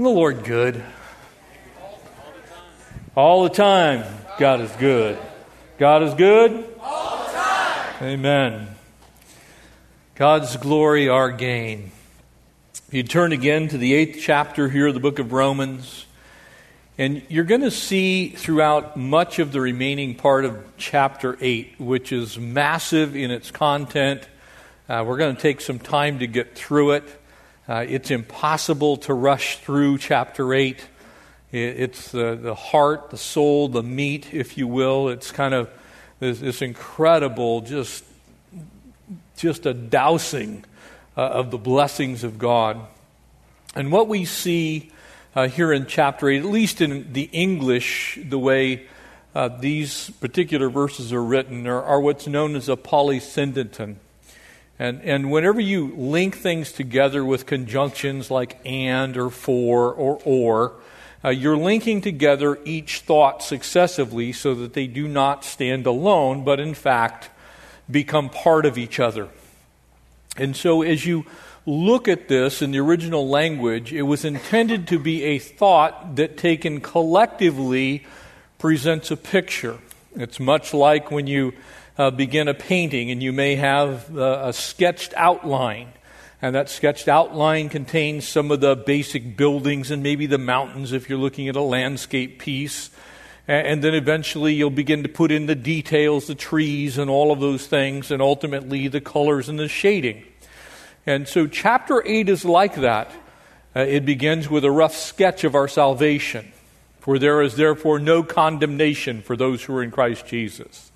Isn't the Lord good? All the time, God is good. God is good? All the time. Amen. God's glory, our gain. If you turn again to the eighth chapter here of the book of Romans, and you're going to see throughout much of the remaining part of chapter 8, which is massive in its content. Uh, we're going to take some time to get through it. Uh, it's impossible to rush through chapter 8. It, it's the, the heart, the soul, the meat, if you will. It's kind of this, this incredible, just, just a dousing uh, of the blessings of God. And what we see uh, here in chapter 8, at least in the English, the way uh, these particular verses are written, are, are what's known as a polysyndeton. And, and whenever you link things together with conjunctions like and or for or or, uh, you're linking together each thought successively so that they do not stand alone, but in fact become part of each other. And so as you look at this in the original language, it was intended to be a thought that taken collectively presents a picture. It's much like when you uh, begin a painting and you may have uh, a sketched outline. And that sketched outline contains some of the basic buildings and maybe the mountains if you're looking at a landscape piece. And then eventually you'll begin to put in the details, the trees, and all of those things, and ultimately the colors and the shading. And so, chapter 8 is like that. Uh, it begins with a rough sketch of our salvation. For there is therefore no condemnation for those who are in Christ Jesus.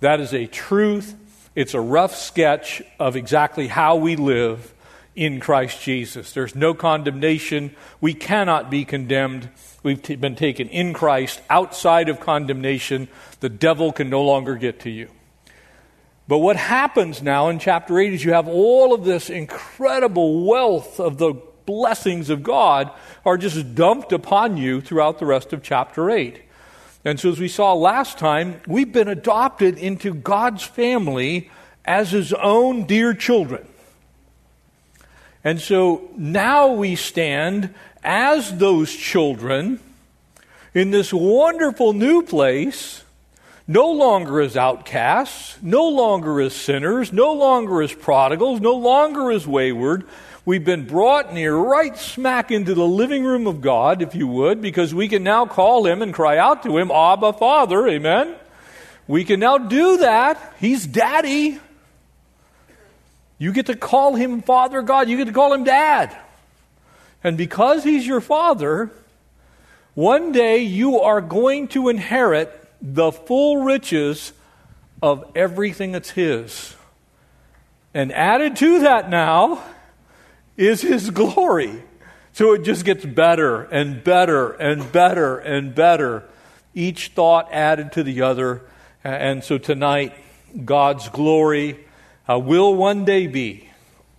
That is a truth. It's a rough sketch of exactly how we live in Christ Jesus. There's no condemnation. We cannot be condemned. We've t- been taken in Christ outside of condemnation. The devil can no longer get to you. But what happens now in chapter 8 is you have all of this incredible wealth of the blessings of God are just dumped upon you throughout the rest of chapter 8. And so, as we saw last time, we've been adopted into God's family as His own dear children. And so now we stand as those children in this wonderful new place no longer as outcasts, no longer as sinners, no longer as prodigals, no longer as wayward. We've been brought near right smack into the living room of God, if you would, because we can now call him and cry out to him, Abba, Father, amen? We can now do that. He's daddy. You get to call him Father God, you get to call him Dad. And because he's your father, one day you are going to inherit the full riches of everything that's His. And added to that now is His glory. So it just gets better and better and better and better. Each thought added to the other. And so tonight, God's glory uh, will one day be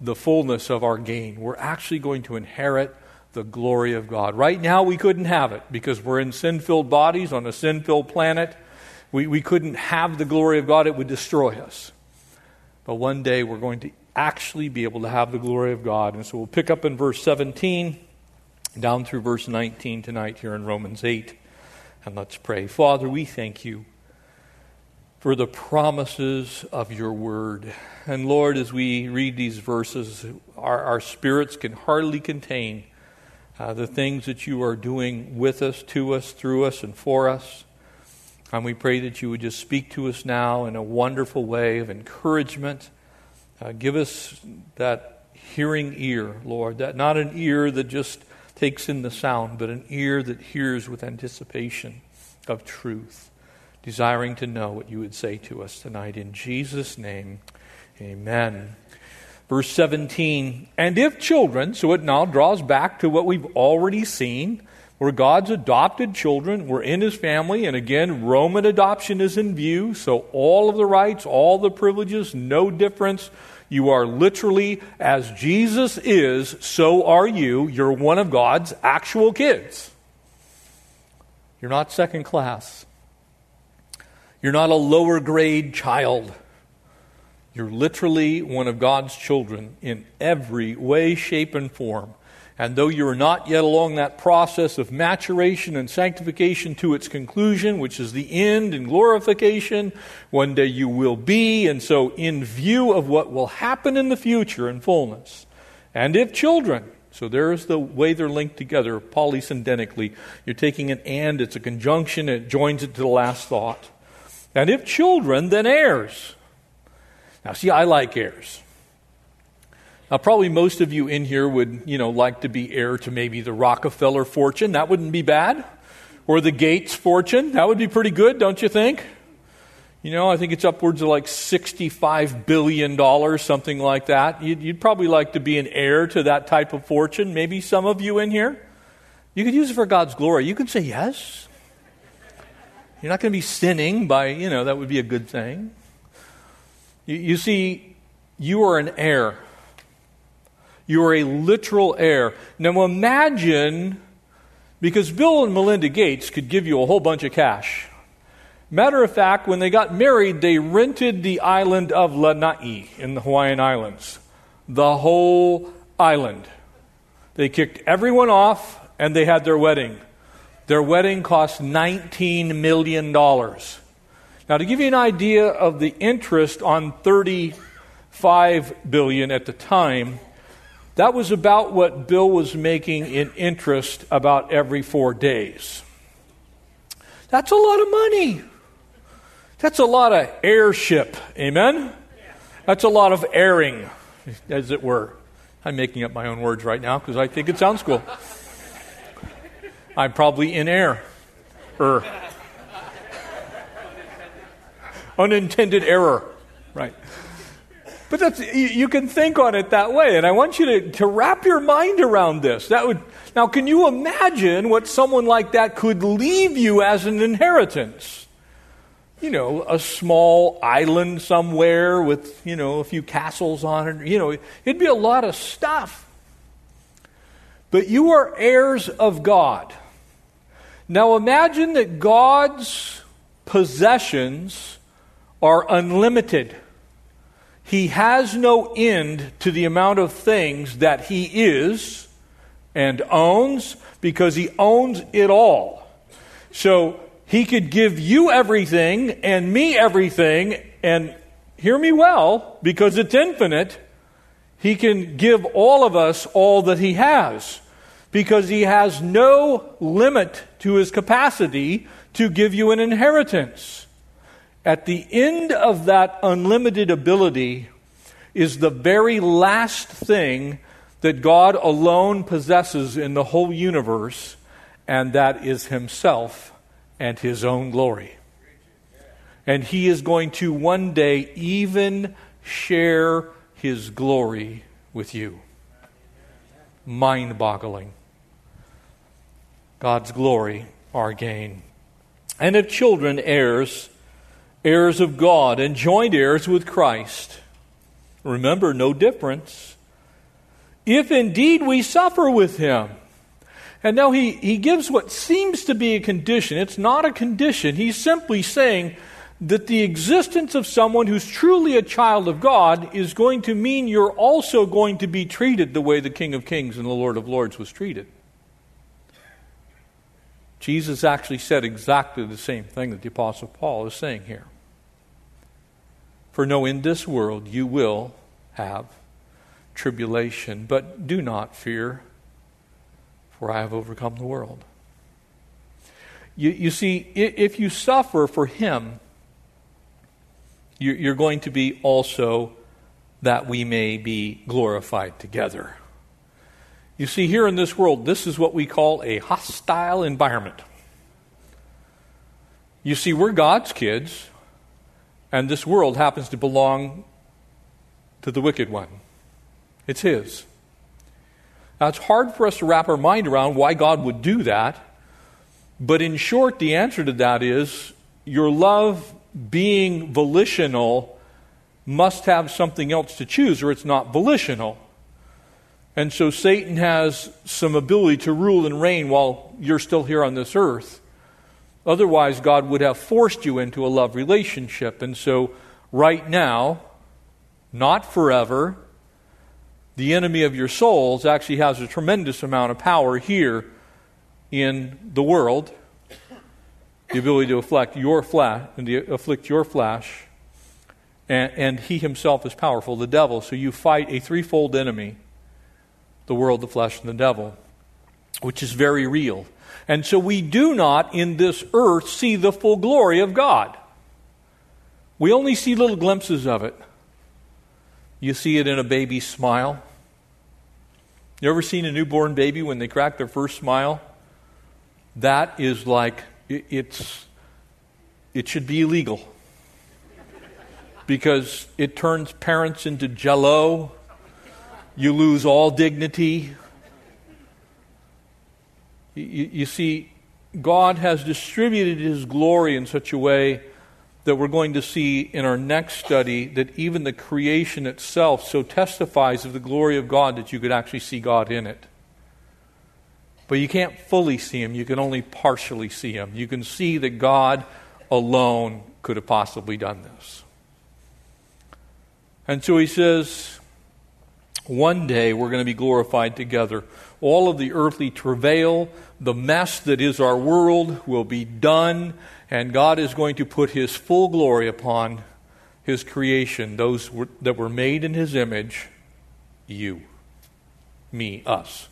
the fullness of our gain. We're actually going to inherit the glory of God. Right now, we couldn't have it because we're in sin filled bodies on a sin filled planet. We, we couldn't have the glory of God, it would destroy us. But one day, we're going to actually be able to have the glory of God. And so we'll pick up in verse 17 down through verse 19 tonight here in Romans 8. And let's pray. Father, we thank you for the promises of your word. And Lord, as we read these verses, our, our spirits can hardly contain uh, the things that you are doing with us, to us, through us, and for us. And we pray that you would just speak to us now in a wonderful way of encouragement. Uh, give us that hearing ear, Lord, that not an ear that just takes in the sound, but an ear that hears with anticipation of truth, desiring to know what you would say to us tonight. In Jesus' name, amen. Verse 17, and if children, so it now draws back to what we've already seen, where God's adopted children, we're in his family, and again, Roman adoption is in view, so all of the rights, all the privileges, no difference. You are literally, as Jesus is, so are you. You're one of God's actual kids. You're not second class. You're not a lower grade child. You're literally one of God's children in every way, shape, and form. And though you are not yet along that process of maturation and sanctification to its conclusion, which is the end and glorification, one day you will be. And so, in view of what will happen in the future in fullness, and if children, so there's the way they're linked together polysyndetically. You're taking an and, it's a conjunction, it joins it to the last thought. And if children, then heirs. Now, see, I like heirs. Now, probably most of you in here would, you know, like to be heir to maybe the Rockefeller fortune. That wouldn't be bad. Or the Gates fortune. That would be pretty good, don't you think? You know, I think it's upwards of like $65 billion, something like that. You'd, you'd, probably like to be an heir to that type of fortune. Maybe some of you in here. You could use it for God's glory. You could say yes. You're not going to be sinning by, you know, that would be a good thing. You, you see, you are an heir you are a literal heir. Now imagine, because Bill and Melinda Gates could give you a whole bunch of cash. Matter of fact, when they got married, they rented the island of Lanai in the Hawaiian Islands. The whole island. They kicked everyone off and they had their wedding. Their wedding cost $19 million. Now, to give you an idea of the interest on 35 billion at the time, that was about what Bill was making in interest about every four days. That's a lot of money. That's a lot of airship. Amen? That's a lot of airing, as it were. I'm making up my own words right now because I think it sounds cool. I'm probably in air. Er. Unintended error. Right. But that's, you can think on it that way. And I want you to, to wrap your mind around this. That would, now, can you imagine what someone like that could leave you as an inheritance? You know, a small island somewhere with, you know, a few castles on it. You know, it'd be a lot of stuff. But you are heirs of God. Now imagine that God's possessions are unlimited. He has no end to the amount of things that he is and owns because he owns it all. So he could give you everything and me everything, and hear me well, because it's infinite. He can give all of us all that he has because he has no limit to his capacity to give you an inheritance. At the end of that unlimited ability is the very last thing that God alone possesses in the whole universe, and that is Himself and His own glory. And He is going to one day even share His glory with you. Mind boggling. God's glory, our gain. And if children, heirs, heirs of God and joint heirs with Christ. Remember, no difference. If indeed we suffer with him. And now he, he gives what seems to be a condition. It's not a condition. He's simply saying that the existence of someone who's truly a child of God is going to mean you're also going to be treated the way the King of Kings and the Lord of Lords was treated. Jesus actually said exactly the same thing that the Apostle Paul is saying here. For no, in this world you will have tribulation, but do not fear, for I have overcome the world. You, you see, if you suffer for Him, you're going to be also that we may be glorified together. You see, here in this world, this is what we call a hostile environment. You see, we're God's kids, and this world happens to belong to the wicked one. It's His. Now, it's hard for us to wrap our mind around why God would do that, but in short, the answer to that is your love being volitional must have something else to choose, or it's not volitional. And so Satan has some ability to rule and reign while you're still here on this earth. Otherwise, God would have forced you into a love relationship. And so, right now, not forever, the enemy of your souls, actually has a tremendous amount of power here in the world. The ability to afflict your flesh and to afflict your flesh. And, and he himself is powerful, the devil. So you fight a threefold enemy the world, the flesh, and the devil, which is very real. And so we do not in this earth see the full glory of God. We only see little glimpses of it. You see it in a baby's smile. You ever seen a newborn baby when they crack their first smile? That is like, it's, it should be illegal. Because it turns parents into jello. You lose all dignity. You, you see, God has distributed His glory in such a way that we're going to see in our next study that even the creation itself so testifies of the glory of God that you could actually see God in it. But you can't fully see Him, you can only partially see Him. You can see that God alone could have possibly done this. And so He says, one day we're going to be glorified together. All of the earthly travail, the mess that is our world will be done, and God is going to put His full glory upon His creation, those that were made in His image you, me, us.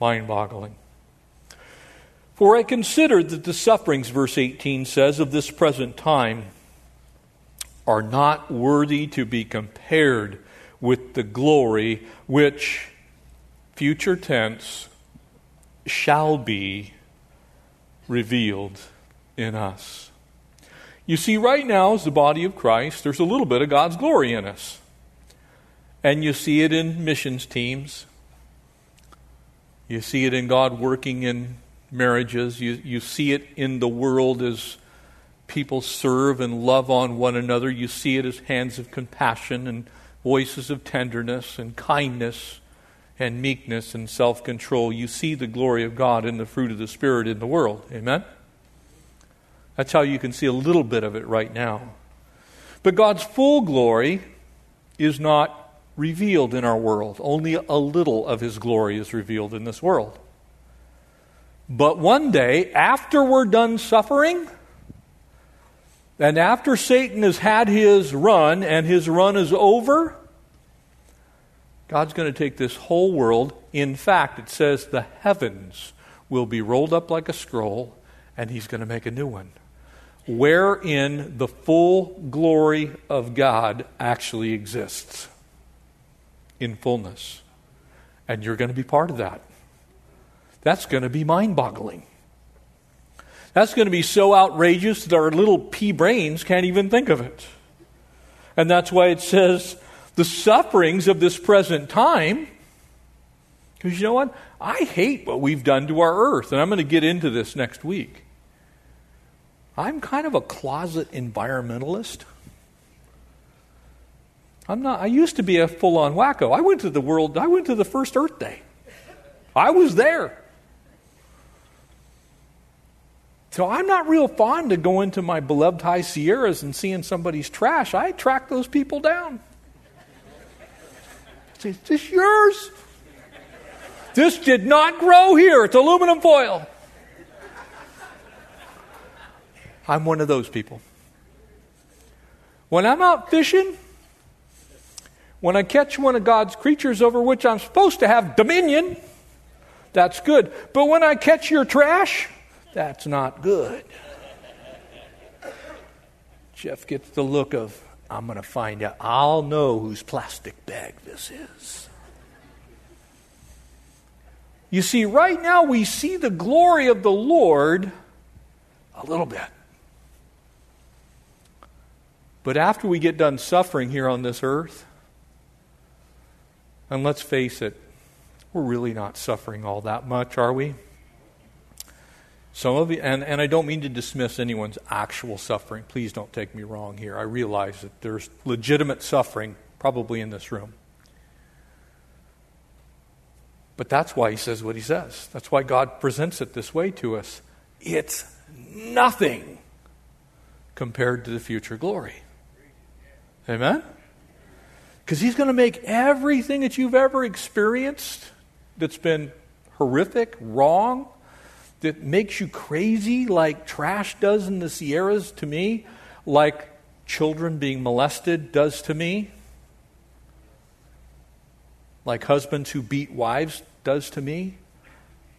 Mind boggling. For I consider that the sufferings, verse 18 says, of this present time are not worthy to be compared with the glory which, future tense, shall be revealed in us. You see, right now, as the body of Christ, there's a little bit of God's glory in us. And you see it in missions teams. You see it in God working in marriages. You, you see it in the world as people serve and love on one another. You see it as hands of compassion and voices of tenderness and kindness and meekness and self control. You see the glory of God in the fruit of the Spirit in the world. Amen? That's how you can see a little bit of it right now. But God's full glory is not revealed in our world. Only a little of His glory is revealed in this world. But one day, after we're done suffering, and after Satan has had his run and his run is over, God's going to take this whole world. In fact, it says the heavens will be rolled up like a scroll, and He's going to make a new one. Wherein the full glory of God actually exists in fullness. And you're going to be part of that. That's going to be mind boggling. That's going to be so outrageous that our little pea brains can't even think of it. And that's why it says the sufferings of this present time. Because you know what? I hate what we've done to our earth. And I'm going to get into this next week. I'm kind of a closet environmentalist. I'm not I used to be a full-on wacko. I went to the world I went to the first Earth Day. I was there. So I'm not real fond of going to my beloved high Sierras and seeing somebody's trash. I track those people down. Say, is this yours? This did not grow here. It's aluminum foil. I'm one of those people. When I'm out fishing, when I catch one of God's creatures over which I'm supposed to have dominion, that's good. But when I catch your trash, that's not good. Jeff gets the look of, I'm going to find out. I'll know whose plastic bag this is. You see, right now we see the glory of the Lord a little bit. But after we get done suffering here on this earth, and let's face it, we're really not suffering all that much, are we? Some of you, and, and I don't mean to dismiss anyone's actual suffering. Please don't take me wrong here. I realize that there's legitimate suffering probably in this room. But that's why he says what he says. That's why God presents it this way to us. It's nothing compared to the future glory. Amen? Because He's going to make everything that you've ever experienced that's been horrific, wrong, that makes you crazy, like trash does in the Sierras to me, like children being molested does to me, like husbands who beat wives does to me.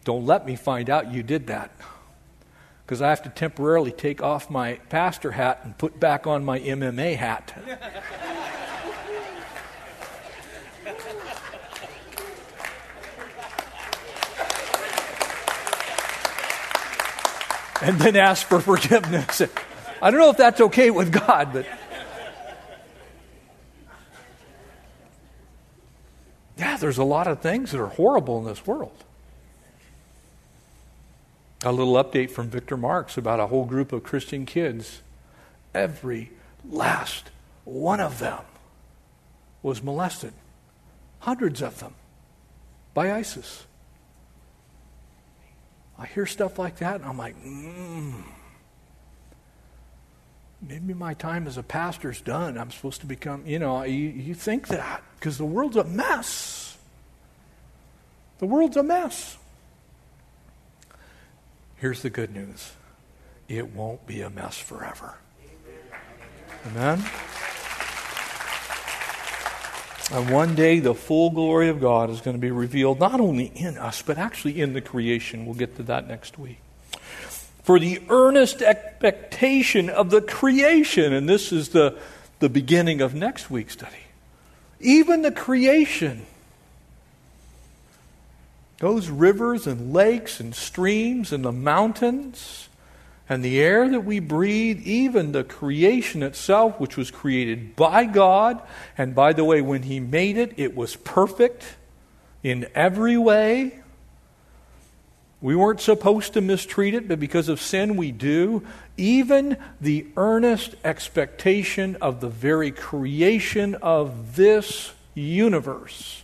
Don't let me find out you did that. Because I have to temporarily take off my pastor hat and put back on my MMA hat. and then ask for forgiveness. I don't know if that's okay with God, but. Yeah, there's a lot of things that are horrible in this world. A little update from Victor Marx about a whole group of Christian kids. Every last one of them was molested, hundreds of them, by ISIS. I hear stuff like that, and I'm like, mm, maybe my time as a pastor's done. I'm supposed to become, you know, you, you think that because the world's a mess. The world's a mess. Here's the good news it won't be a mess forever. Amen? And one day, the full glory of God is going to be revealed not only in us, but actually in the creation. We'll get to that next week. For the earnest expectation of the creation, and this is the, the beginning of next week's study. Even the creation, those rivers and lakes and streams and the mountains, and the air that we breathe, even the creation itself, which was created by God. And by the way, when He made it, it was perfect in every way. We weren't supposed to mistreat it, but because of sin, we do. Even the earnest expectation of the very creation of this universe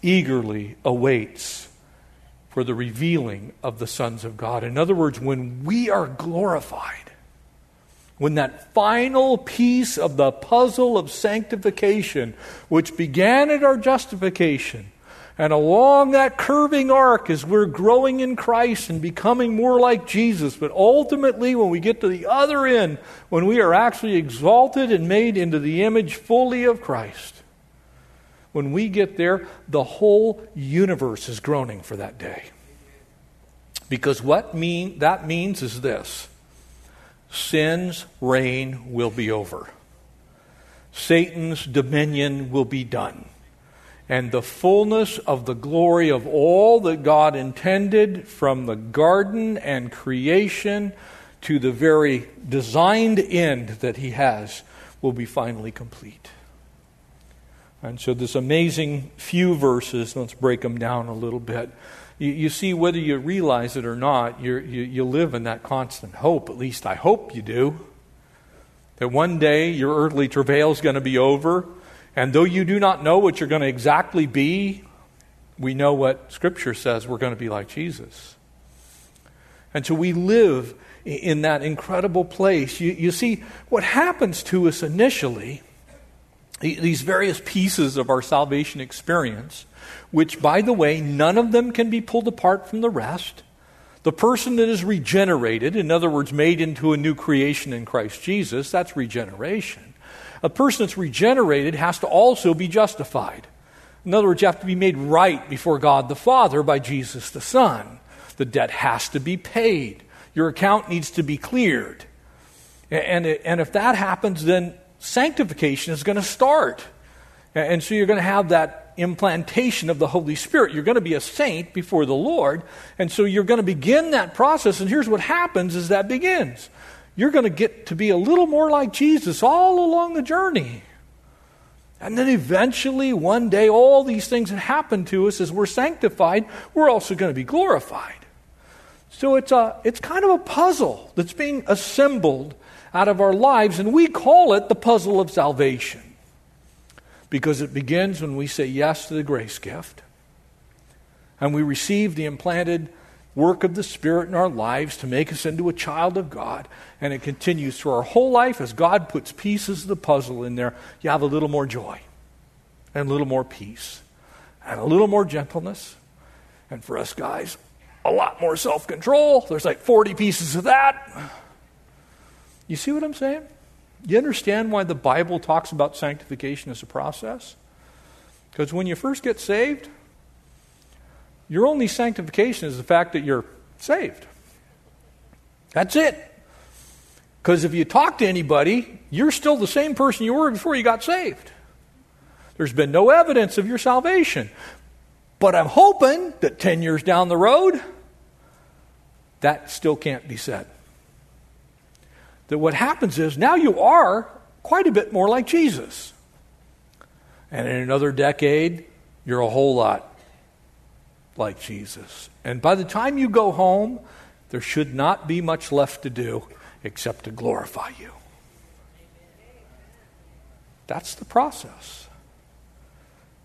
eagerly awaits for the revealing of the sons of God. In other words, when we are glorified, when that final piece of the puzzle of sanctification, which began at our justification, and along that curving arc as we're growing in Christ and becoming more like Jesus, but ultimately, when we get to the other end, when we are actually exalted and made into the image fully of Christ, when we get there, the whole universe is groaning for that day. Because what mean, that means is this sin's reign will be over, Satan's dominion will be done. And the fullness of the glory of all that God intended from the garden and creation to the very designed end that He has will be finally complete. And so, this amazing few verses, let's break them down a little bit. You, you see, whether you realize it or not, you you, live in that constant hope. At least I hope you do. That one day your earthly travail is going to be over. And though you do not know what you're going to exactly be, we know what Scripture says we're going to be like Jesus. And so we live in that incredible place. You, you see, what happens to us initially these various pieces of our salvation experience, which, by the way, none of them can be pulled apart from the rest. The person that is regenerated, in other words, made into a new creation in Christ Jesus, that's regeneration. A person that's regenerated has to also be justified. In other words, you have to be made right before God the Father by Jesus the Son. The debt has to be paid. Your account needs to be cleared. And, and if that happens, then sanctification is going to start. And so you're going to have that implantation of the Holy Spirit. You're going to be a saint before the Lord. And so you're going to begin that process. And here's what happens as that begins. You're going to get to be a little more like Jesus all along the journey. And then eventually, one day, all these things that happen to us as we're sanctified, we're also going to be glorified. So it's, a, it's kind of a puzzle that's being assembled out of our lives, and we call it the puzzle of salvation because it begins when we say yes to the grace gift and we receive the implanted work of the Spirit in our lives to make us into a child of God. And it continues through our whole life as God puts pieces of the puzzle in there. You have a little more joy and a little more peace and a little more gentleness. And for us guys, a lot more self control. There's like 40 pieces of that. You see what I'm saying? You understand why the Bible talks about sanctification as a process? Because when you first get saved, your only sanctification is the fact that you're saved. That's it. Because if you talk to anybody, you're still the same person you were before you got saved. There's been no evidence of your salvation. But I'm hoping that 10 years down the road, that still can't be said. That what happens is now you are quite a bit more like Jesus. And in another decade, you're a whole lot like Jesus. And by the time you go home, there should not be much left to do except to glorify you. That's the process.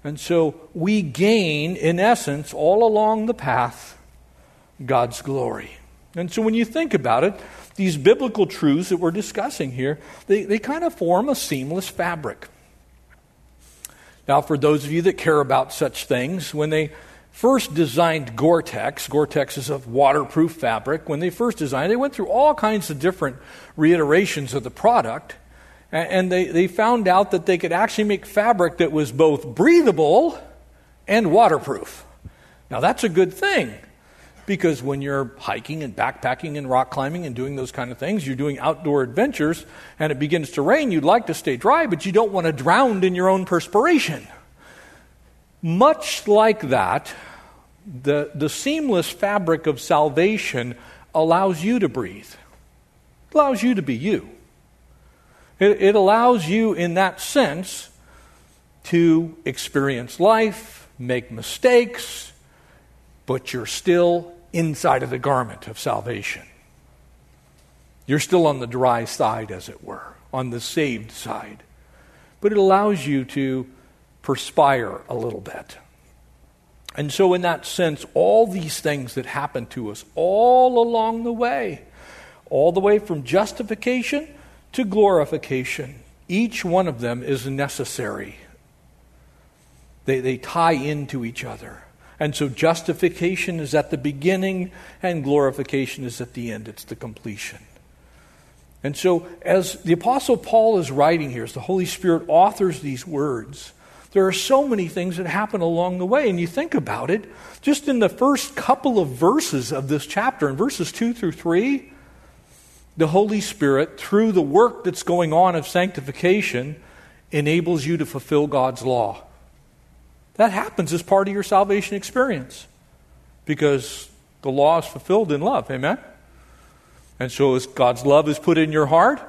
And so we gain, in essence, all along the path, God's glory. And so when you think about it, these biblical truths that we're discussing here, they, they kind of form a seamless fabric. Now, for those of you that care about such things, when they first designed Gore Tex, Gore Tex is a waterproof fabric. When they first designed it, they went through all kinds of different reiterations of the product. And they, they found out that they could actually make fabric that was both breathable and waterproof. Now, that's a good thing because when you're hiking and backpacking and rock climbing and doing those kind of things, you're doing outdoor adventures and it begins to rain, you'd like to stay dry, but you don't want to drown in your own perspiration. Much like that, the, the seamless fabric of salvation allows you to breathe, allows you to be you. It, it allows you, in that sense, to experience life, make mistakes, but you're still inside of the garment of salvation. You're still on the dry side, as it were, on the saved side. But it allows you to perspire a little bit. And so, in that sense, all these things that happen to us all along the way, all the way from justification to glorification, each one of them is necessary. They, they tie into each other. And so, justification is at the beginning, and glorification is at the end. It's the completion. And so, as the Apostle Paul is writing here, as the Holy Spirit authors these words, there are so many things that happen along the way. And you think about it, just in the first couple of verses of this chapter, in verses 2 through 3, the Holy Spirit, through the work that's going on of sanctification, enables you to fulfill God's law. That happens as part of your salvation experience because the law is fulfilled in love. Amen? And so, as God's love is put in your heart,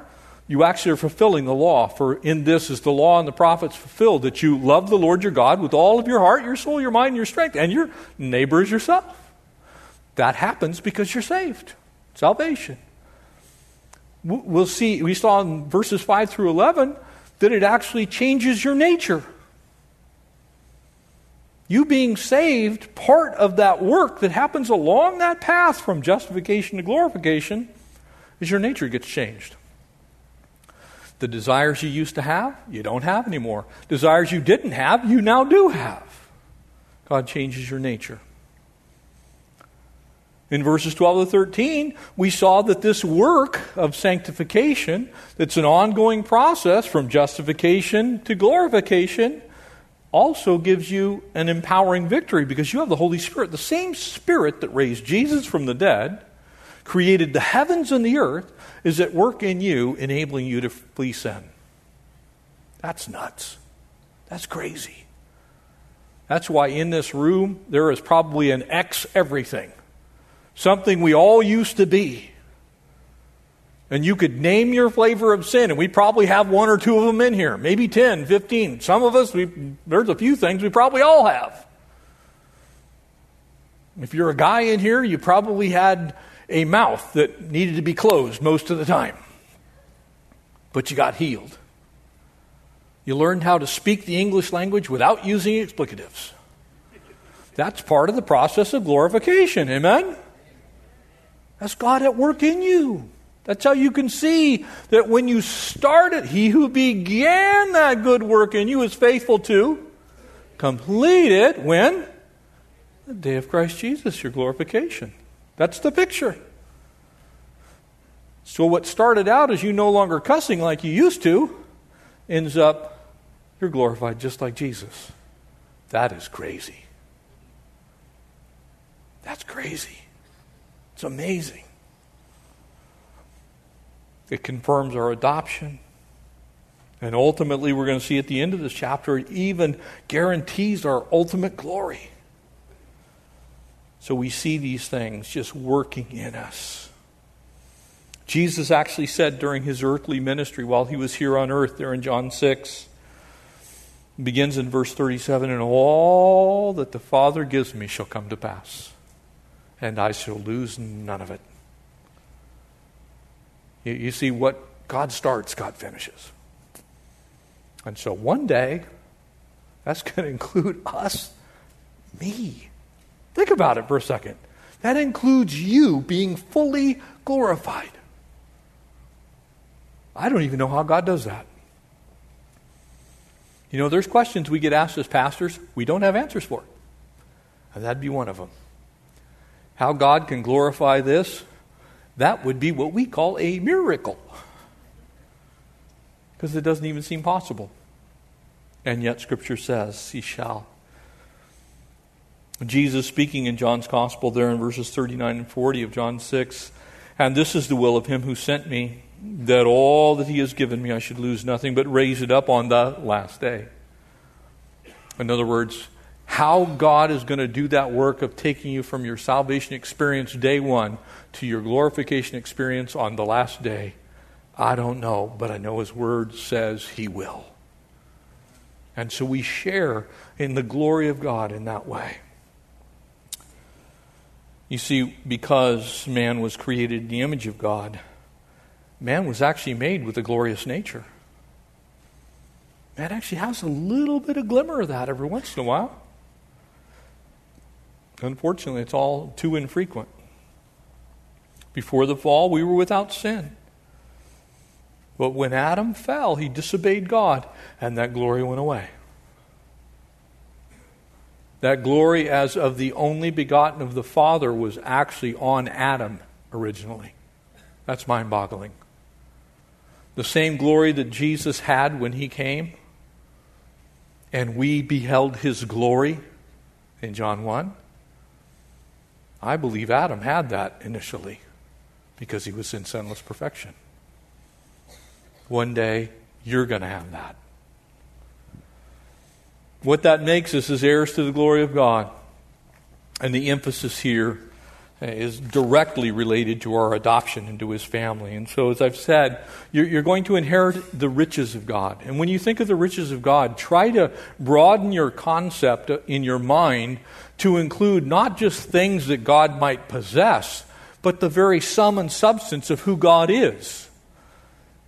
you actually are fulfilling the law. For in this is the law and the prophets fulfilled that you love the Lord your God with all of your heart, your soul, your mind, your strength, and your neighbor as yourself. That happens because you're saved. Salvation. We'll see, we saw in verses 5 through 11 that it actually changes your nature. You being saved, part of that work that happens along that path from justification to glorification, is your nature gets changed. The desires you used to have, you don't have anymore. Desires you didn't have, you now do have. God changes your nature. In verses 12 to 13, we saw that this work of sanctification, that's an ongoing process from justification to glorification, also gives you an empowering victory because you have the Holy Spirit. The same Spirit that raised Jesus from the dead, created the heavens and the earth, is at work in you, enabling you to flee sin. That's nuts. That's crazy. That's why in this room there is probably an X everything, something we all used to be. And you could name your flavor of sin, and we probably have one or two of them in here, maybe 10, 15. Some of us, there's a few things we probably all have. If you're a guy in here, you probably had a mouth that needed to be closed most of the time. But you got healed. You learned how to speak the English language without using explicatives. That's part of the process of glorification. Amen? That's God at work in you. That's how you can see that when you started, he who began that good work in you is faithful to complete it when? The day of Christ Jesus, your glorification. That's the picture. So, what started out as you no longer cussing like you used to ends up you're glorified just like Jesus. That is crazy. That's crazy. It's amazing. It confirms our adoption. And ultimately, we're going to see at the end of this chapter, it even guarantees our ultimate glory. So we see these things just working in us. Jesus actually said during his earthly ministry while he was here on earth, there in John 6, begins in verse 37 And all that the Father gives me shall come to pass, and I shall lose none of it. You, you see, what God starts, God finishes. And so one day, that's going to include us, me. Think about it for a second. That includes you being fully glorified. I don't even know how God does that. You know, there's questions we get asked as pastors we don't have answers for. And that'd be one of them. How God can glorify this, that would be what we call a miracle. Because it doesn't even seem possible. And yet, Scripture says, He shall. Jesus speaking in John's Gospel, there in verses 39 and 40 of John 6, and this is the will of Him who sent me that all that he has given me I should lose nothing, but raise it up on the last day. In other words, how God is going to do that work of taking you from your salvation experience day one to your glorification experience on the last day, I don't know, but I know His Word says He will. And so we share in the glory of God in that way. You see, because man was created in the image of God, man was actually made with a glorious nature. Man actually has a little bit of glimmer of that every once in a while. Unfortunately, it's all too infrequent. Before the fall, we were without sin. But when Adam fell, he disobeyed God, and that glory went away. That glory, as of the only begotten of the Father, was actually on Adam originally. That's mind boggling the same glory that Jesus had when he came, and we beheld his glory in John 1. I believe Adam had that initially because he was in sinless perfection. One day, you're going to have that. What that makes us is heirs to the glory of God. And the emphasis here is directly related to our adoption into his family. And so, as I've said, you're, going to inherit the riches of God. And when you think of the riches of God, try to broaden your concept in your mind to include not just things that God might possess, but the very sum and substance of who God is.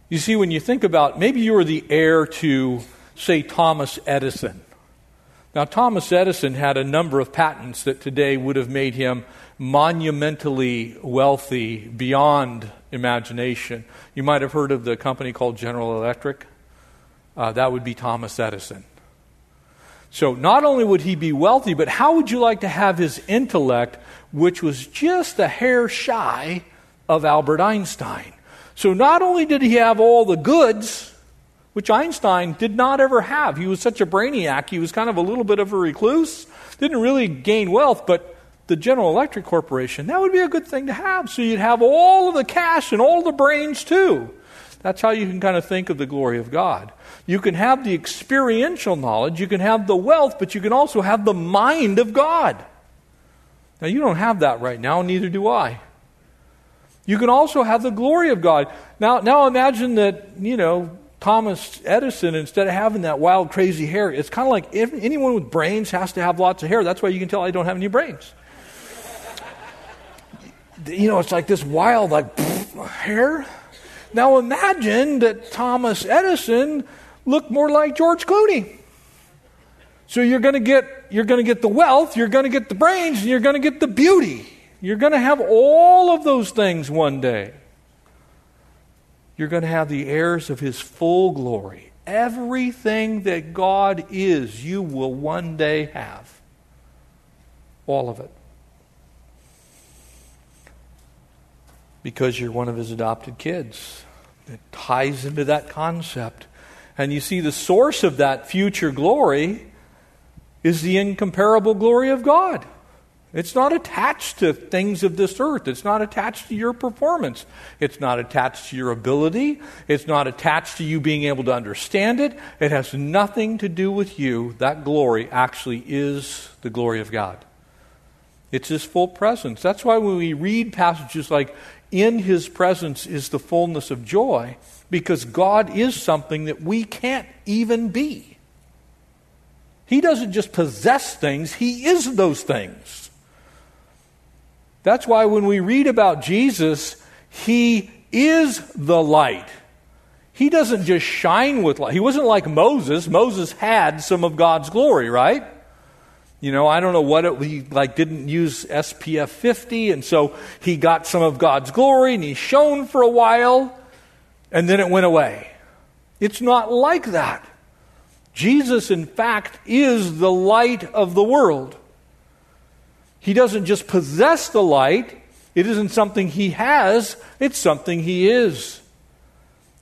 You see, when you think about maybe you are the heir to, say, Thomas Edison. Now, Thomas Edison had a number of patents that today would have made him monumentally wealthy beyond imagination. You might have heard of the company called General Electric. Uh, that would be Thomas Edison. So, not only would he be wealthy, but how would you like to have his intellect, which was just a hair shy of Albert Einstein? So, not only did he have all the goods, which Einstein did not ever have, he was such a brainiac, he was kind of a little bit of a recluse, didn't really gain wealth, but the General Electric Corporation, that would be a good thing to have. So you'd have all of the cash and all the brains too. That's how you can kind of think of the glory of God. You can have the experiential knowledge, you can have the wealth, but you can also have the mind of God. Now, you don't have that right now, neither do I. You can also have the glory of God. Now, now imagine that, you know, Thomas Edison, instead of having that wild, crazy hair, it's kind of like if anyone with brains has to have lots of hair. That's why you can tell I don't have any brains you know, it's like this wild, like hair. Now imagine that Thomas Edison looked more like George Clooney. So you're going to get you're going to get the wealth, you're going to get the brains, and you're going to get the beauty. You're going to have all of those things one day. You're going to have the heirs of his full glory. Everything that God is, you will one day have. All of it. Because you're one of his adopted kids. It ties into that concept. And you see, the source of that future glory is the incomparable glory of God. It's not attached to things of this earth. It's not attached to your performance. It's not attached to your ability. It's not attached to you being able to understand it. It has nothing to do with you. That glory actually is the glory of God. It's His full presence. That's why when we read passages like, In His presence is the fullness of joy, because God is something that we can't even be. He doesn't just possess things, He is those things. That's why when we read about Jesus, he is the light. He doesn't just shine with light. He wasn't like Moses. Moses had some of God's glory, right? You know, I don't know what it he like didn't use SPF 50 and so he got some of God's glory and he shone for a while and then it went away. It's not like that. Jesus in fact is the light of the world. He doesn't just possess the light, it isn't something he has, it's something he is.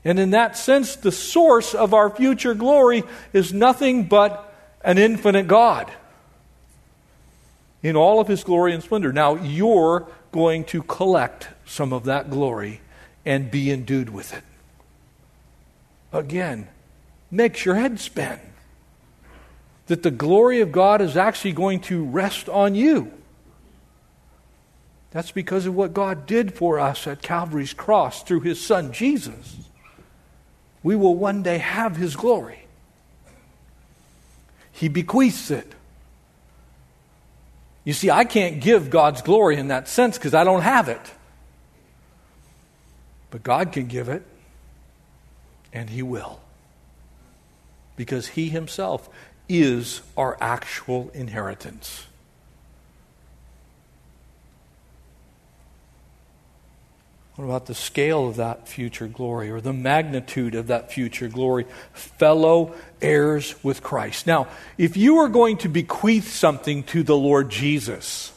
And in that sense, the source of our future glory is nothing but an infinite God in all of his glory and splendor. Now, you're going to collect some of that glory and be endued with it. Again, makes your head spin. That the glory of God is actually going to rest on you. That's because of what God did for us at Calvary's cross through his son Jesus. We will one day have his glory. He bequeaths it. You see, I can't give God's glory in that sense because I don't have it. But God can give it, and He will. Because He Himself is our actual inheritance. What about the scale of that future glory or the magnitude of that future glory? Fellow heirs with Christ. Now, if you are going to bequeath something to the Lord Jesus,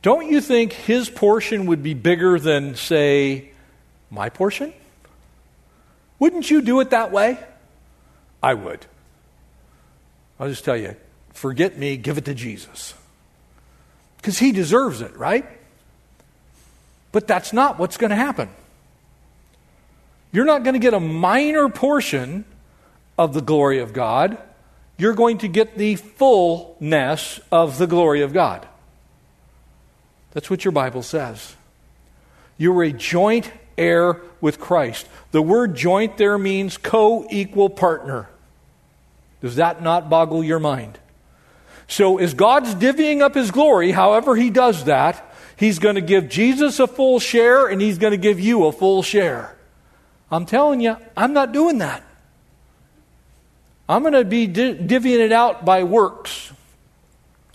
don't you think his portion would be bigger than, say, my portion? Wouldn't you do it that way? I would. I'll just tell you forget me, give it to Jesus. Because he deserves it, right? But that's not what's going to happen. You're not going to get a minor portion of the glory of God. You're going to get the fullness of the glory of God. That's what your Bible says. You're a joint heir with Christ. The word joint there means co equal partner. Does that not boggle your mind? So, as God's divvying up his glory, however he does that, He's going to give Jesus a full share and he's going to give you a full share. I'm telling you, I'm not doing that. I'm going to be divvying it out by works.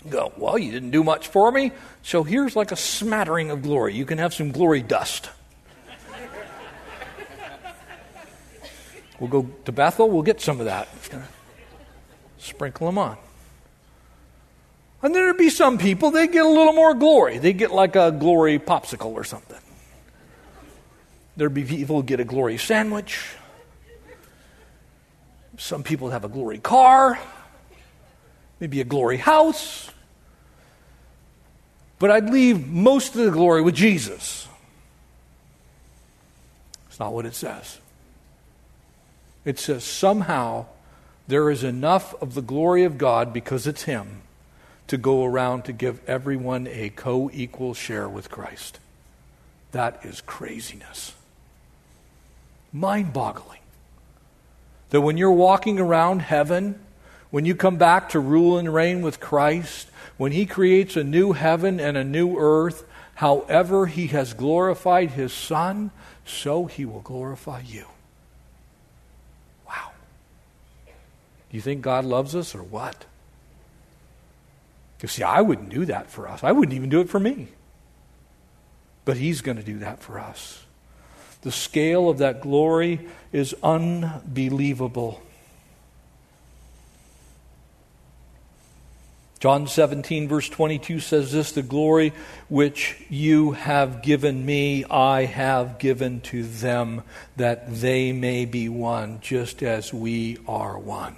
You go, well, you didn't do much for me, so here's like a smattering of glory. You can have some glory dust. we'll go to Bethel, we'll get some of that. Sprinkle them on. And there'd be some people, they'd get a little more glory. They'd get like a glory popsicle or something. There'd be people who get a glory sandwich. Some people have a glory car, maybe a glory house. But I'd leave most of the glory with Jesus. It's not what it says. It says somehow there is enough of the glory of God because it's Him to go around to give everyone a co equal share with Christ. That is craziness. Mind boggling. That when you're walking around heaven, when you come back to rule and reign with Christ, when He creates a new heaven and a new earth, however He has glorified His Son, so He will glorify you. Wow. Do you think God loves us or what? You see, I wouldn't do that for us. I wouldn't even do it for me. But He's going to do that for us. The scale of that glory is unbelievable. John 17, verse 22 says this The glory which you have given me, I have given to them, that they may be one, just as we are one.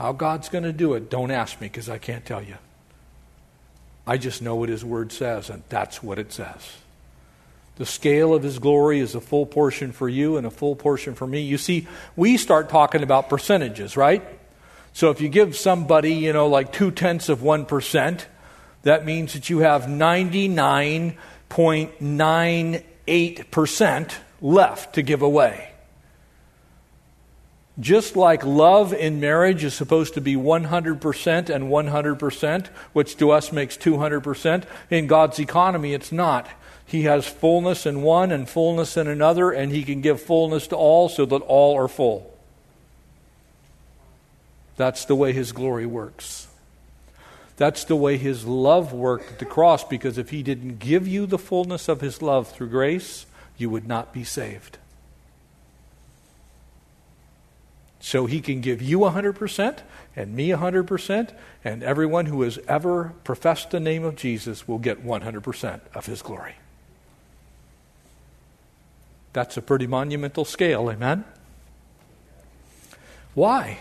How God's going to do it, don't ask me because I can't tell you. I just know what His Word says, and that's what it says. The scale of his glory is a full portion for you and a full portion for me. You see, we start talking about percentages, right? So if you give somebody, you know, like two tenths of 1%, that means that you have 99.98% left to give away. Just like love in marriage is supposed to be 100% and 100%, which to us makes 200%, in God's economy it's not. He has fullness in one and fullness in another, and He can give fullness to all so that all are full. That's the way His glory works. That's the way His love worked at the cross, because if He didn't give you the fullness of His love through grace, you would not be saved. So He can give you 100% and me 100%, and everyone who has ever professed the name of Jesus will get 100% of His glory. That's a pretty monumental scale, amen? Why?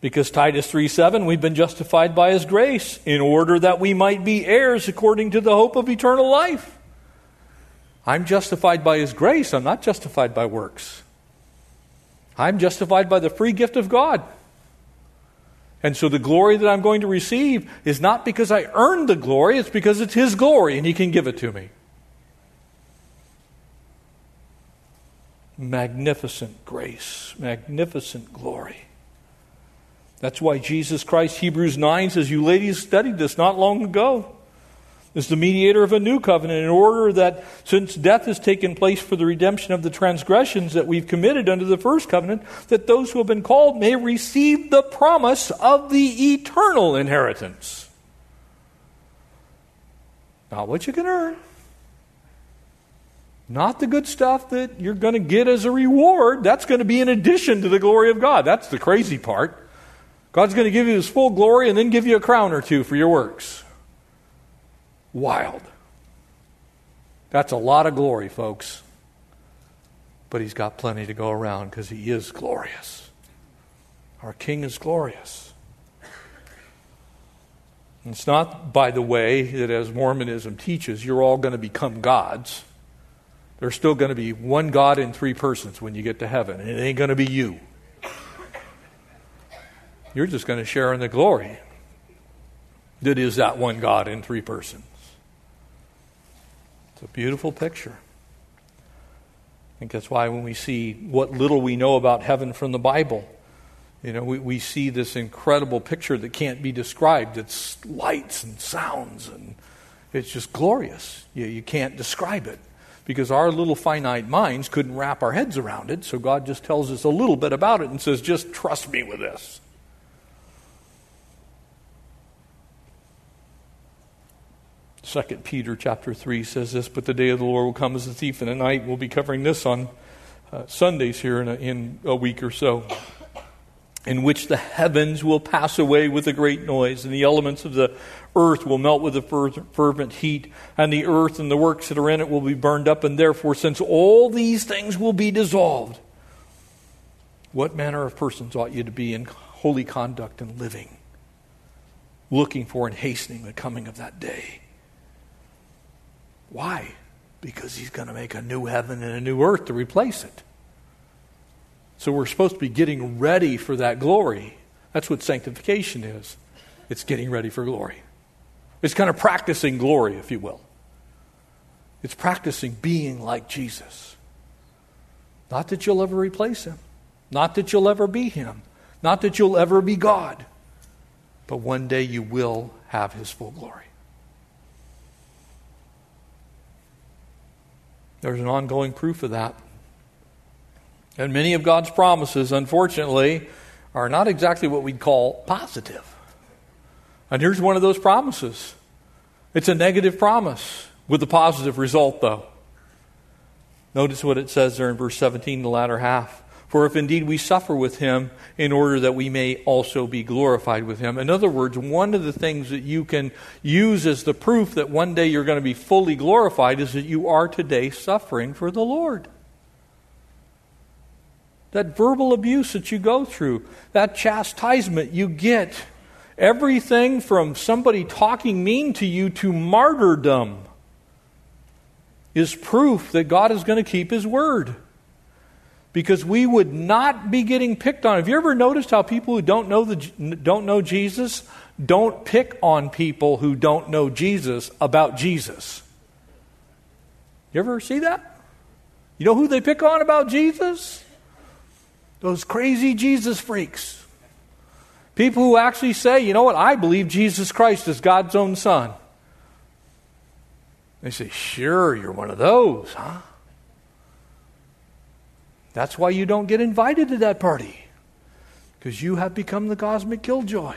Because Titus 3 7, we've been justified by his grace in order that we might be heirs according to the hope of eternal life. I'm justified by his grace, I'm not justified by works. I'm justified by the free gift of God. And so the glory that I'm going to receive is not because I earned the glory, it's because it's his glory and he can give it to me. magnificent grace, magnificent glory. That's why Jesus Christ, Hebrews 9 says, You ladies studied this not long ago. Is the mediator of a new covenant in order that since death has taken place for the redemption of the transgressions that we've committed under the first covenant, that those who have been called may receive the promise of the eternal inheritance. Not what you can earn. Not the good stuff that you're going to get as a reward. That's going to be in addition to the glory of God. That's the crazy part. God's going to give you his full glory and then give you a crown or two for your works. Wild. That's a lot of glory, folks. But he's got plenty to go around because he is glorious. Our King is glorious. It's not, by the way, that as Mormonism teaches, you're all going to become gods. There's still going to be one God in three persons when you get to heaven, and it ain't going to be you. You're just going to share in the glory that is that one God in three persons. A beautiful picture. I think that's why when we see what little we know about heaven from the Bible, you know, we, we see this incredible picture that can't be described. It's lights and sounds, and it's just glorious. You, you can't describe it because our little finite minds couldn't wrap our heads around it. So God just tells us a little bit about it and says, just trust me with this. Second Peter chapter 3 says this, but the day of the Lord will come as a thief in the night. We'll be covering this on uh, Sundays here in a, in a week or so in which the heavens will pass away with a great noise, and the elements of the earth will melt with a fervent heat, and the earth and the works that are in it will be burned up. And therefore, since all these things will be dissolved, what manner of persons ought you to be in holy conduct and living, looking for and hastening the coming of that day? Why? Because he's going to make a new heaven and a new earth to replace it. So we're supposed to be getting ready for that glory. That's what sanctification is. It's getting ready for glory. It's kind of practicing glory, if you will. It's practicing being like Jesus. Not that you'll ever replace him, not that you'll ever be him, not that you'll ever be God, but one day you will have his full glory. There's an ongoing proof of that. And many of God's promises, unfortunately, are not exactly what we'd call positive. And here's one of those promises it's a negative promise with a positive result, though. Notice what it says there in verse 17, the latter half. For if indeed we suffer with him, in order that we may also be glorified with him. In other words, one of the things that you can use as the proof that one day you're going to be fully glorified is that you are today suffering for the Lord. That verbal abuse that you go through, that chastisement you get, everything from somebody talking mean to you to martyrdom is proof that God is going to keep his word because we would not be getting picked on. Have you ever noticed how people who don't know, the, don't know Jesus don't pick on people who don't know Jesus about Jesus? You ever see that? You know who they pick on about Jesus? Those crazy Jesus freaks. People who actually say, you know what, I believe Jesus Christ is God's own son. They say, sure, you're one of those, huh? That's why you don't get invited to that party, because you have become the cosmic killjoy.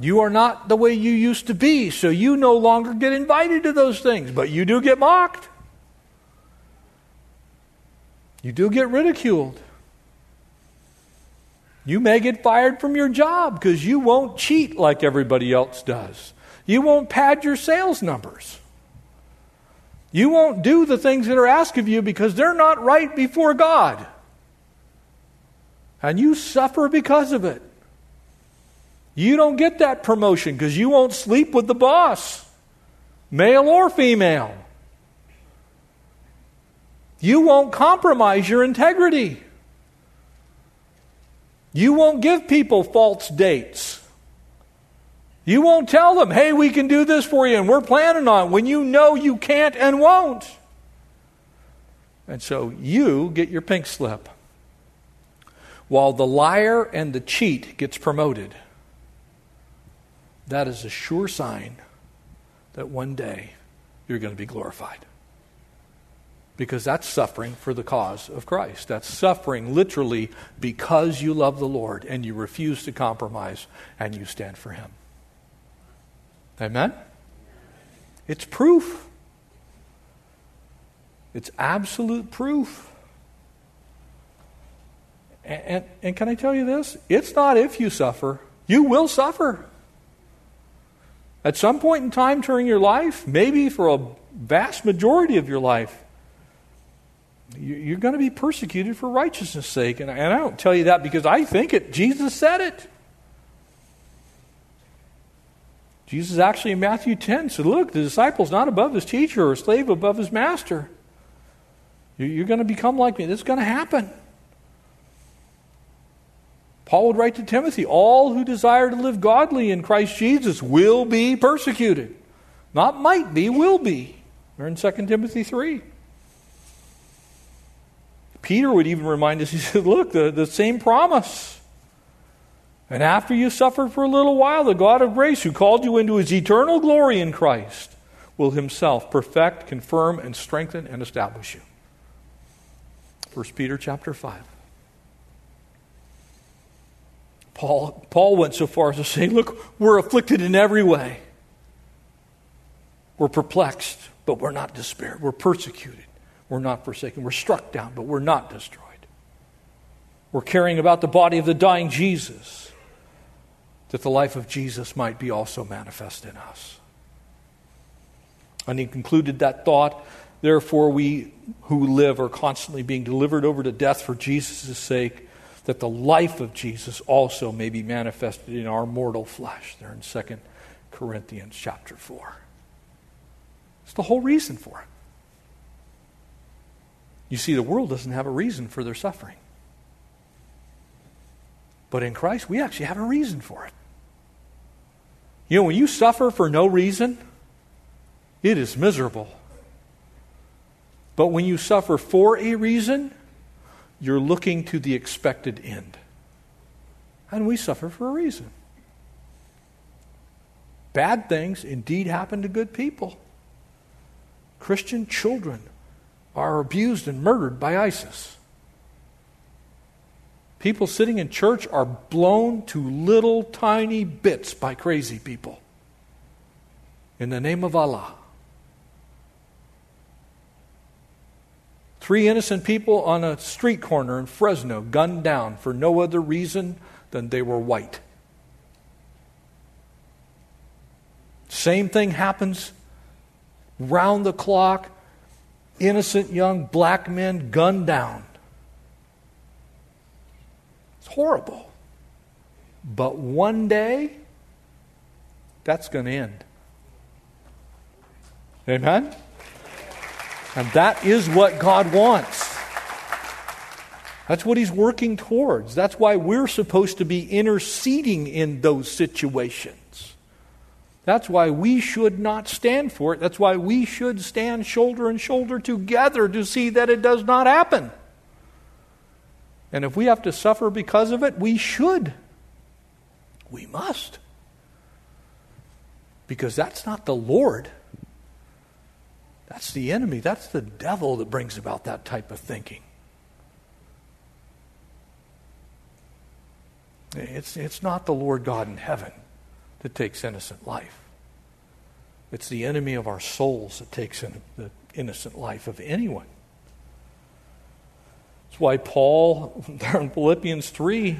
You are not the way you used to be, so you no longer get invited to those things, but you do get mocked. You do get ridiculed. You may get fired from your job because you won't cheat like everybody else does. You won't pad your sales numbers. You won't do the things that are asked of you because they're not right before God. And you suffer because of it. You don't get that promotion because you won't sleep with the boss, male or female. You won't compromise your integrity. You won't give people false dates. You won't tell them, hey, we can do this for you and we're planning on it when you know you can't and won't. And so you get your pink slip while the liar and the cheat gets promoted. That is a sure sign that one day you're going to be glorified. Because that's suffering for the cause of Christ. That's suffering literally because you love the Lord and you refuse to compromise and you stand for Him. Amen? It's proof. It's absolute proof. And, and, and, can I tell you this? It's not if you suffer, you will suffer. At some point in time during your life, maybe for a vast majority of your life, you're going to be persecuted for righteousness' sake. And I don't tell you that because I think it. Jesus said it. Jesus actually in Matthew 10 said, Look, the disciple's not above his teacher or slave above his master. You're going to become like me. This is going to happen. Paul would write to Timothy All who desire to live godly in Christ Jesus will be persecuted. Not might be, will be. We're in 2 Timothy 3. Peter would even remind us, he said, Look, the, the same promise. And after you suffer for a little while, the God of grace, who called you into his eternal glory in Christ, will himself perfect, confirm, and strengthen and establish you. 1 Peter chapter 5. Paul, Paul went so far as to say, Look, we're afflicted in every way. We're perplexed, but we're not despaired. We're persecuted. We're not forsaken. We're struck down, but we're not destroyed. We're carrying about the body of the dying Jesus that the life of Jesus might be also manifest in us. And he concluded that thought. Therefore, we who live are constantly being delivered over to death for Jesus' sake, that the life of Jesus also may be manifested in our mortal flesh. There in 2 Corinthians chapter 4. It's the whole reason for it. You see, the world doesn't have a reason for their suffering. But in Christ, we actually have a reason for it. You know, when you suffer for no reason, it is miserable. But when you suffer for a reason, you're looking to the expected end. And we suffer for a reason. Bad things indeed happen to good people. Christian children are abused and murdered by ISIS People sitting in church are blown to little tiny bits by crazy people. In the name of Allah. Three innocent people on a street corner in Fresno gunned down for no other reason than they were white. Same thing happens round the clock. Innocent young black men gunned down. Horrible. But one day, that's going to end. Amen? And that is what God wants. That's what He's working towards. That's why we're supposed to be interceding in those situations. That's why we should not stand for it. That's why we should stand shoulder and shoulder together to see that it does not happen. And if we have to suffer because of it, we should. We must. Because that's not the Lord. That's the enemy. That's the devil that brings about that type of thinking. It's, it's not the Lord God in heaven that takes innocent life. It's the enemy of our souls that takes in the innocent life of anyone. That's why Paul, there in Philippians 3,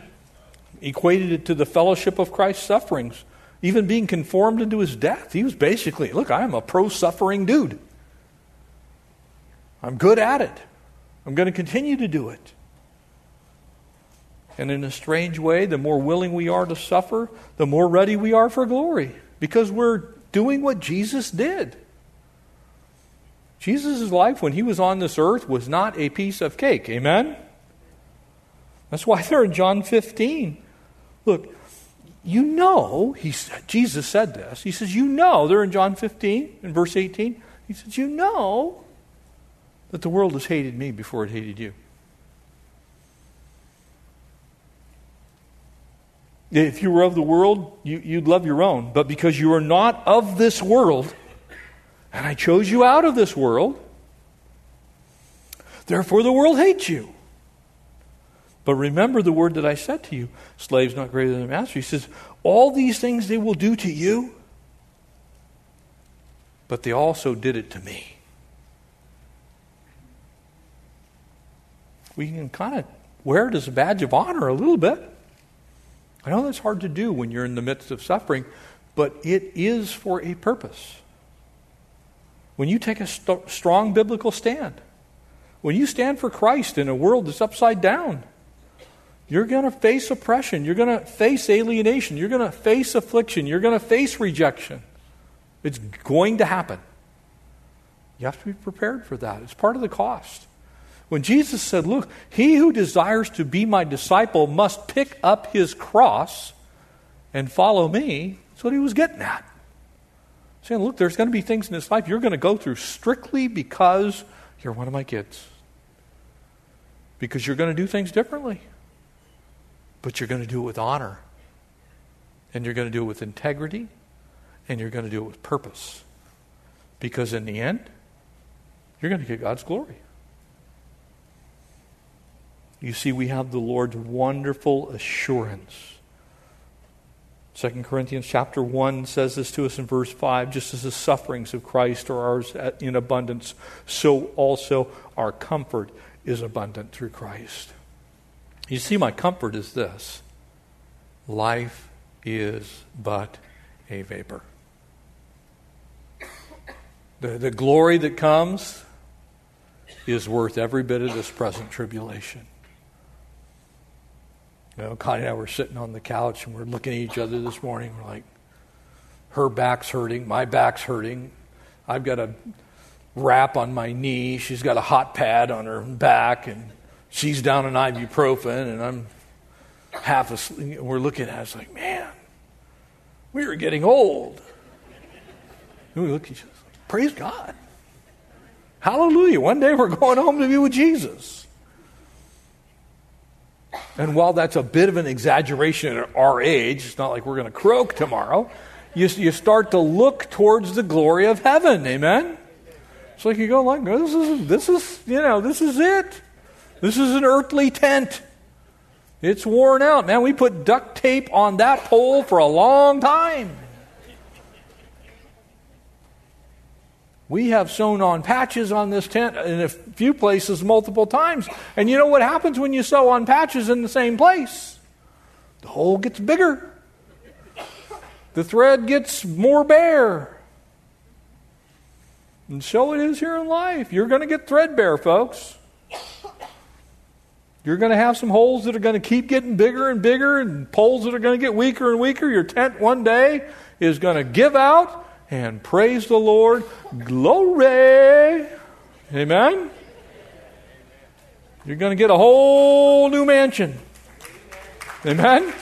equated it to the fellowship of Christ's sufferings, even being conformed into his death. He was basically, look, I'm a pro suffering dude. I'm good at it. I'm going to continue to do it. And in a strange way, the more willing we are to suffer, the more ready we are for glory because we're doing what Jesus did. Jesus' life when he was on this earth was not a piece of cake. Amen? That's why there in John 15. Look, you know, he said, Jesus said this. He says, You know, there in John 15, in verse 18. He says, You know that the world has hated me before it hated you. If you were of the world, you, would love your own. But because you are not of this world, and I chose you out of this world, therefore the world hates you. But remember the word that I said to you slaves not greater than the master. He says, All these things they will do to you, but they also did it to me. we can kind of wear it as a badge of honor a little bit. I know that's hard to do when you're in the midst of suffering, but it is for a purpose. When you take a st- strong biblical stand, when you stand for Christ in a world that's upside down, you're going to face oppression. You're going to face alienation. You're going to face affliction. You're going to face rejection. It's going to happen. You have to be prepared for that. It's part of the cost. When Jesus said, Look, he who desires to be my disciple must pick up his cross and follow me, that's what he was getting at. Saying, Look, there's going to be things in this life you're going to go through strictly because you're one of my kids. Because you're going to do things differently. But you're going to do it with honor. And you're going to do it with integrity. And you're going to do it with purpose. Because in the end, you're going to get God's glory. You see, we have the Lord's wonderful assurance. 2 Corinthians chapter 1 says this to us in verse 5 just as the sufferings of Christ are ours in abundance, so also our comfort is abundant through Christ. You see, my comfort is this life is but a vapor. The, the glory that comes is worth every bit of this present tribulation. You know, Connie and I were sitting on the couch and we're looking at each other this morning. We're like, her back's hurting, my back's hurting. I've got a wrap on my knee. She's got a hot pad on her back, and she's down an ibuprofen, and I'm half asleep. And we're looking at. It's like, man, we are getting old. And we look at each other. like, Praise God. Hallelujah. One day we're going home to be with Jesus. And while that's a bit of an exaggeration at our age, it's not like we're going to croak tomorrow, you, you start to look towards the glory of heaven. Amen? It's like you go like, this is, this is, you know, this is it. This is an earthly tent. It's worn out. Man, we put duct tape on that pole for a long time. We have sewn on patches on this tent in a few places multiple times. And you know what happens when you sew on patches in the same place? The hole gets bigger, the thread gets more bare. And so it is here in life. You're going to get threadbare, folks. You're going to have some holes that are going to keep getting bigger and bigger, and poles that are going to get weaker and weaker. Your tent one day is going to give out, and praise the Lord. Glory. Amen. You're going to get a whole new mansion. Amen.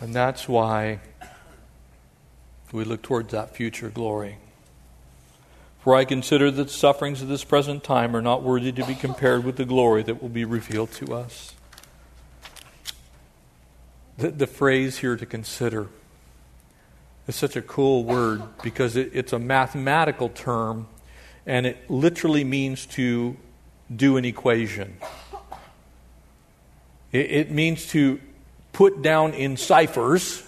And that's why we look towards that future glory. For I consider that the sufferings of this present time are not worthy to be compared with the glory that will be revealed to us. The, the phrase here to consider is such a cool word because it, it's a mathematical term and it literally means to do an equation. It, it means to put down in ciphers,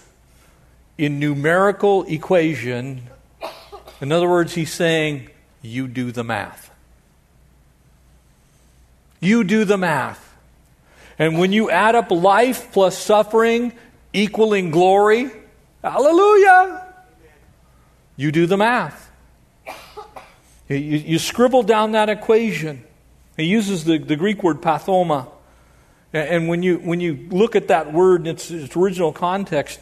in numerical equation, in other words, he's saying, You do the math. You do the math. And when you add up life plus suffering equaling glory, hallelujah, you do the math. You, you scribble down that equation. He uses the, the Greek word pathoma. And when you, when you look at that word in its, its original context,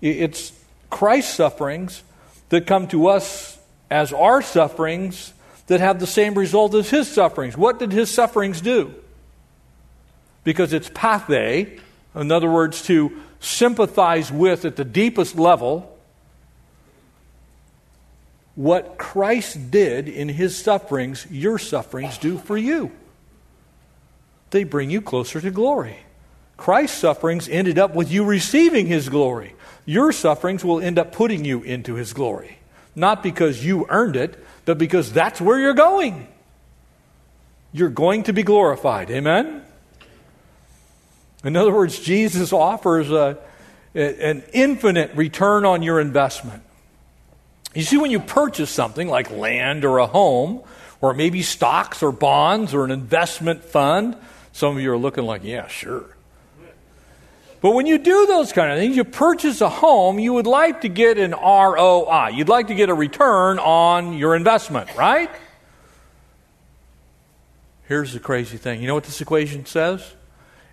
it's Christ's sufferings that come to us as our sufferings that have the same result as his sufferings. What did his sufferings do? Because it's pathe, in other words, to sympathize with at the deepest level what Christ did in his sufferings, your sufferings do for you. They bring you closer to glory. Christ's sufferings ended up with you receiving his glory. Your sufferings will end up putting you into his glory. Not because you earned it, but because that's where you're going. You're going to be glorified. Amen? In other words, Jesus offers a, an infinite return on your investment. You see, when you purchase something like land or a home, or maybe stocks or bonds or an investment fund, some of you are looking like, yeah, sure. But when you do those kind of things, you purchase a home, you would like to get an ROI. You'd like to get a return on your investment, right? Here's the crazy thing. You know what this equation says?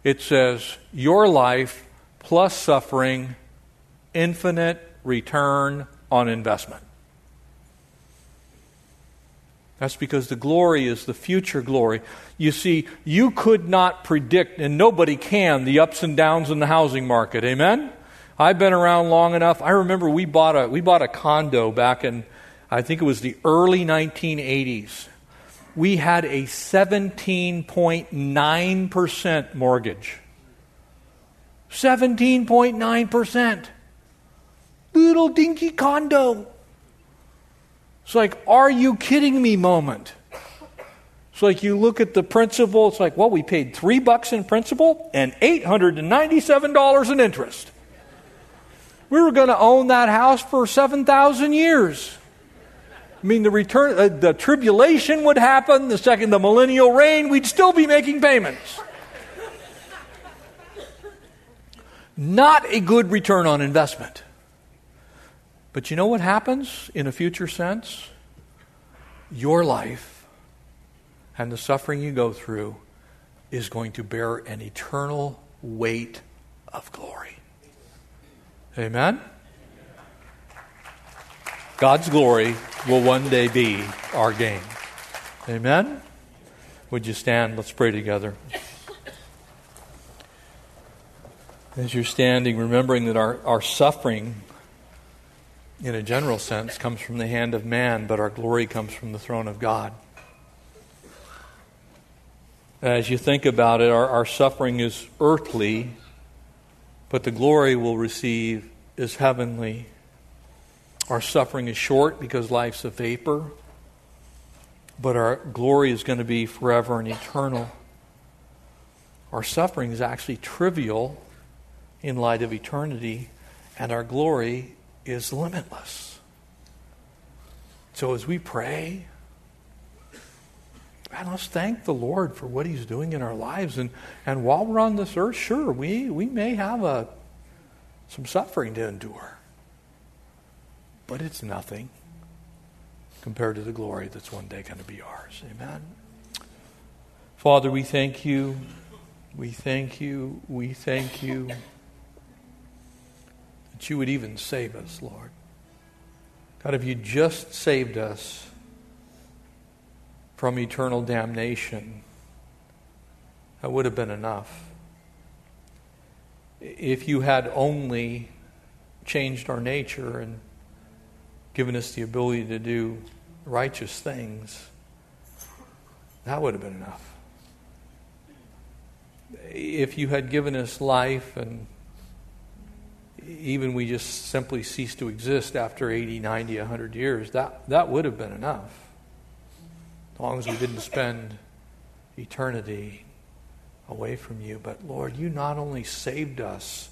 It says your life plus suffering, infinite return on investment. That's because the glory is the future glory. You see, you could not predict, and nobody can, the ups and downs in the housing market. Amen? I've been around long enough. I remember we bought a, we bought a condo back in, I think it was the early 1980s. We had a 17.9% mortgage. 17.9%. Little dinky condo. It's like, are you kidding me moment. It's like you look at the principal, it's like, well, we paid three bucks in principal and $897 in interest. We were going to own that house for 7,000 years. I mean, the return, uh, the tribulation would happen. The second the millennial reign, we'd still be making payments. Not a good return on investment. But you know what happens in a future sense? Your life and the suffering you go through is going to bear an eternal weight of glory. Amen? God's glory will one day be our gain. Amen? Would you stand? Let's pray together. As you're standing, remembering that our, our suffering in a general sense, comes from the hand of man, but our glory comes from the throne of God. As you think about it, our, our suffering is earthly, but the glory we'll receive is heavenly. Our suffering is short because life's a vapor. but our glory is going to be forever and eternal. Our suffering is actually trivial in light of eternity, and our glory is limitless. So as we pray, man, let's thank the Lord for what He's doing in our lives. And, and while we're on this earth, sure, we, we may have a, some suffering to endure, but it's nothing compared to the glory that's one day going to be ours. Amen. Father, we thank you. We thank you. We thank you that you would even save us, Lord. God, if you just saved us from eternal damnation, that would have been enough. If you had only changed our nature and given us the ability to do righteous things, that would have been enough. If you had given us life and even we just simply cease to exist after 80, 90, 100 years, that, that would have been enough. As long as we didn't spend eternity away from you. But Lord, you not only saved us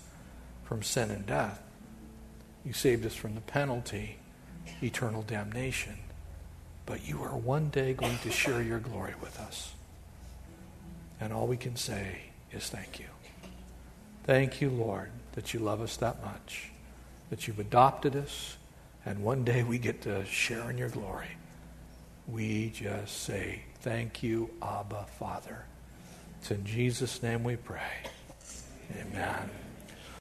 from sin and death, you saved us from the penalty, eternal damnation. But you are one day going to share your glory with us. And all we can say is thank you. Thank you, Lord, that you love us that much, that you've adopted us, and one day we get to share in your glory. We just say, Thank you, Abba, Father. It's in Jesus' name we pray. Amen.